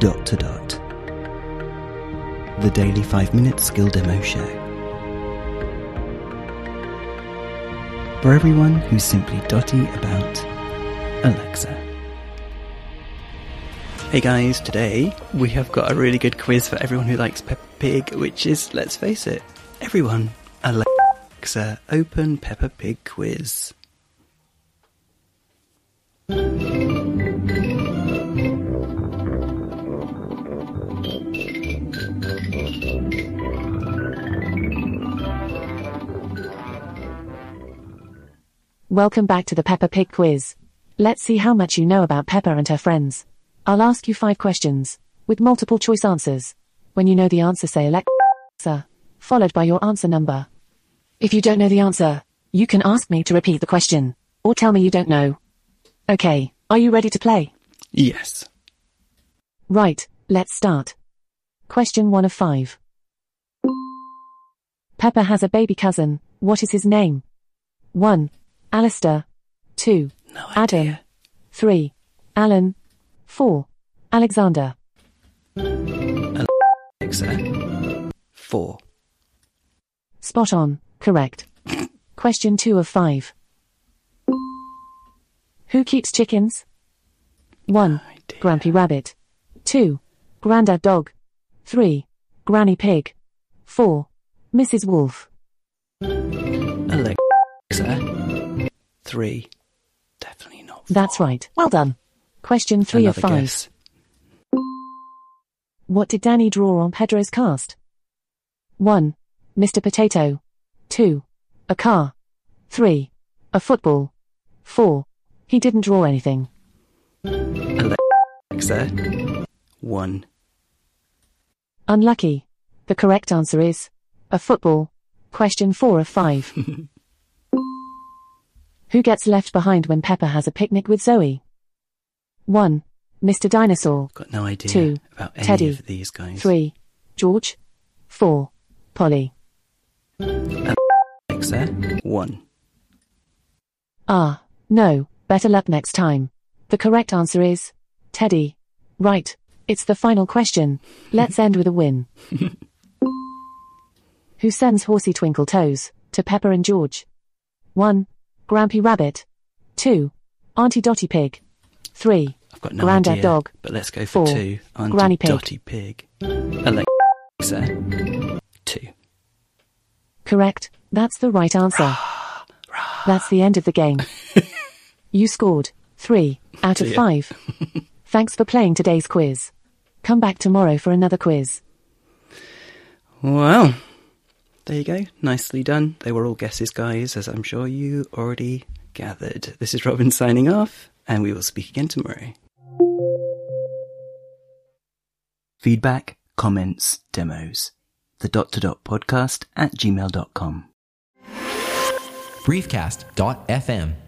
Dot to Dot. The daily 5 minute skill demo show. For everyone who's simply dotty about Alexa. Hey guys, today we have got a really good quiz for everyone who likes Peppa Pig, which is, let's face it, everyone. Alexa, open Peppa Pig quiz. Welcome back to the Peppa Pig quiz. Let's see how much you know about Peppa and her friends. I'll ask you five questions, with multiple choice answers. When you know the answer, say Alexa, followed by your answer number. If you don't know the answer, you can ask me to repeat the question, or tell me you don't know. Okay, are you ready to play? Yes. Right, let's start. Question 1 of 5. Peppa has a baby cousin. What is his name? 1. Alistair. 2. No Adam. idea. 3. Alan. 4. Alexander. Alexa. Four. Spot on, correct. Question 2 of 5. Who keeps chickens? 1. idea. Grampy Rabbit. 2. Grandad Dog. 3. Granny Pig. 4. Mrs. Wolf. Alexa. Three. Definitely not. Four. That's right. Well done. Question 3 of 5. guess. What did Danny draw on Pedro's cast? 1. Mr. Potato. 2. A car. 3. A football. 4. He didn't draw anything. Alexa. One. Unlucky. The correct answer is a football. Question 4 of 5. Who gets left behind when Peppa has a picnic with Zoe? 1. Mr. Dinosaur. Got no idea Two. about any Teddy. of these guys. 3. George. 4. Polly. Alexa. One. Ah, no, better luck next time. The correct answer is Teddy. Right, it's the final question. Let's end with a win. Who sends Horsey Twinkle Toes to Peppa and George? 1. Grampy Rabbit. 2. Auntie Dotty Pig. 3. I've got no Grandad idea. Dog. But let's go for Four. two. Auntie Granny Pig. Dotty Pig. Alexa. Two. Correct, that's the right answer. That's the end of the game. you scored 3 out of 5. Thanks for playing today's quiz. Come back tomorrow for another quiz. Well, there you go. Nicely done. They were all guesses, guys, as I'm sure you already gathered. This is Robin signing off, and we will speak again tomorrow. Feedback, comments, demos. The dot to dot podcast at gmail.com. briefcast.fm